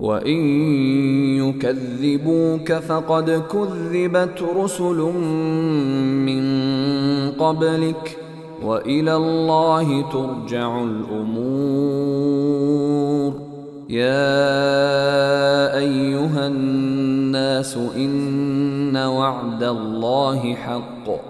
وإن يكذبوك فقد كذبت رسل من قبلك وإلى الله ترجع الأمور. يا أيها الناس إن وعد الله حق.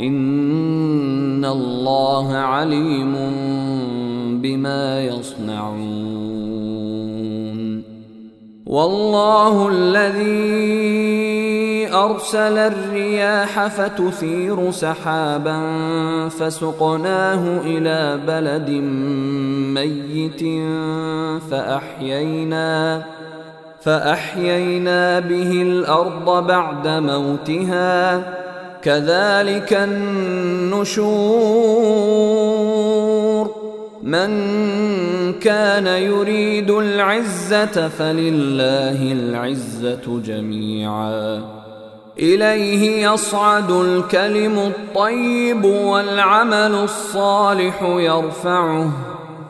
ان الله عليم بما يصنعون والله الذي ارسل الرياح فتثير سحابا فسقناه إلى بلد ميت فاحيينا فاحيينا به الأرض بعد موتها كذلك النشور. من كان يريد العزة فلله العزة جميعا. إليه يصعد الكلم الطيب والعمل الصالح يرفعه.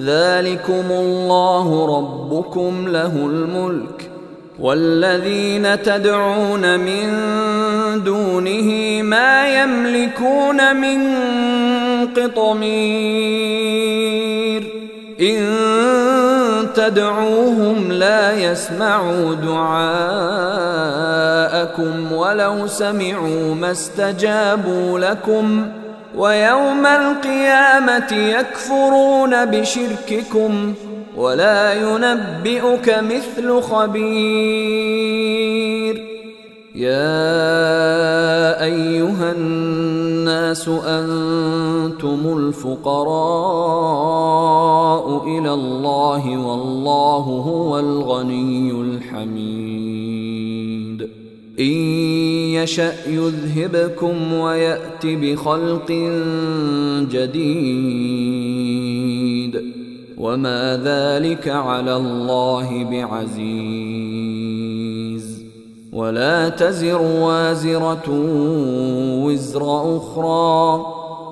ذلكم الله ربكم له الملك والذين تدعون من دونه ما يملكون من قطمير ان تدعوهم لا يسمعوا دعاءكم ولو سمعوا ما استجابوا لكم ويوم القيامة يكفرون بشرككم ولا ينبئك مثل خبير. يا أيها الناس أنتم الفقراء إلى الله والله هو الغني الحميد. إن يشأ يذهبكم ويأت بخلق جديد وما ذلك على الله بعزيز ولا تزر وازرة وزر أخرى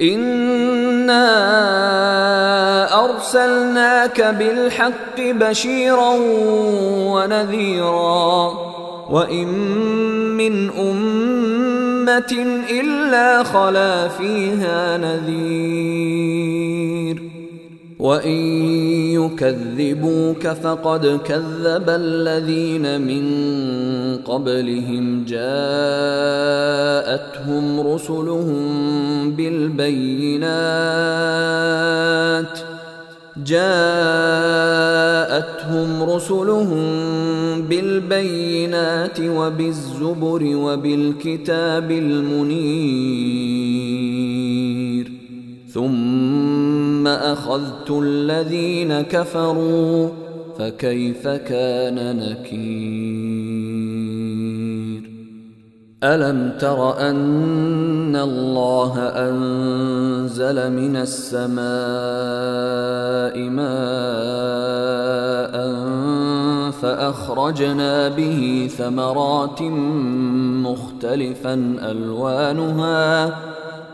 انا ارسلناك بالحق بشيرا ونذيرا وان من امه الا خلا فيها نذير وان يكذبوك فقد كذب الذين من قبلهم جاءتهم رسلهم بالبينات جاءتهم رسلهم بالبينات وبالزبر وبالكتاب المنير ثم أخذت الذين كفروا فكيف كان نكير؟ ألم تر أن الله أنزل من السماء ماء فأخرجنا به ثمرات مختلفا ألوانها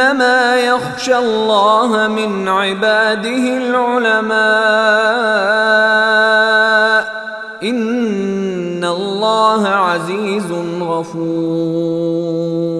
إنما يخشى الله من عباده العلماء. إن الله عزيز غفور.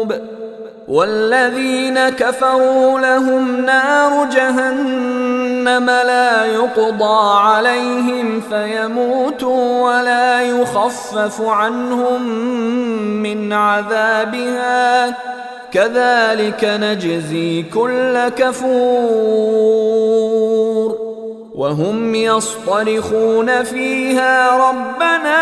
والذين كفروا لهم نار جهنم لا يقضى عليهم فيموتوا ولا يخفف عنهم من عذابها. كذلك نجزي كل كفور. وهم يصطرخون فيها ربنا.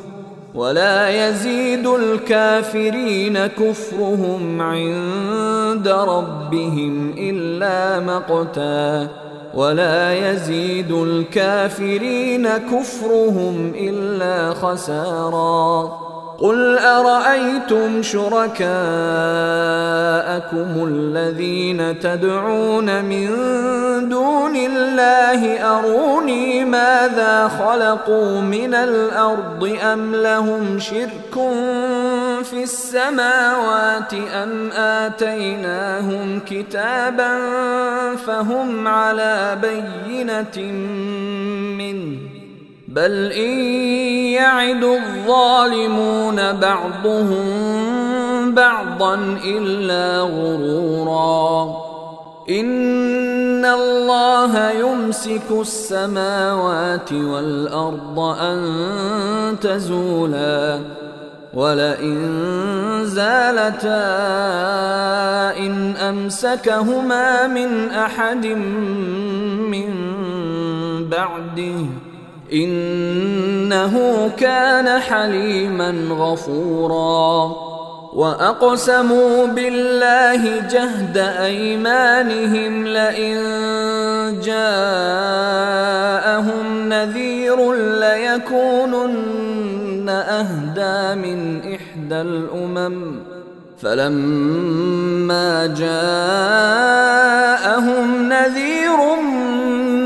ولا يزيد الكافرين كفرهم عند ربهم إلا مقتا ولا يزيد الكافرين كفرهم إلا خسارا قل ارايتم شركاءكم الذين تدعون من دون الله اروني ماذا خلقوا من الأرض ام لهم شرك في السماوات ام اتيناهم كتابا فهم على بينه منه بل ان يعد الظالمون بعضهم بعضا الا غرورا ان الله يمسك السماوات والارض ان تزولا ولئن زالتا ان امسكهما من احد من بعده إنه كان حليما غفورا. وأقسموا بالله جهد أيمانهم لئن جاءهم نذير ليكونن أهدى من إحدى الأمم. فلما جاءهم نذير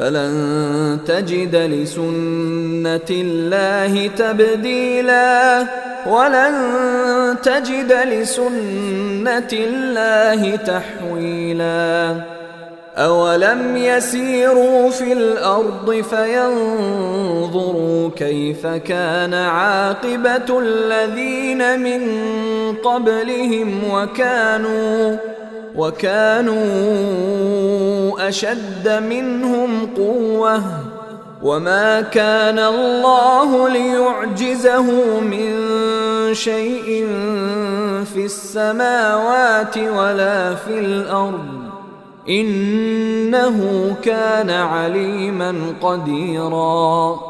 فلن تجد لسنة الله تبديلا. ولن تجد لسنة الله تحويلا. أولم يسيروا في الأرض فينظروا كيف كان عاقبة الذين من قبلهم وكانوا وكانوا أشد منهم قوة وما كان الله ليعجزه من شيء في السماوات ولا في الأرض إنه كان عليما قديرا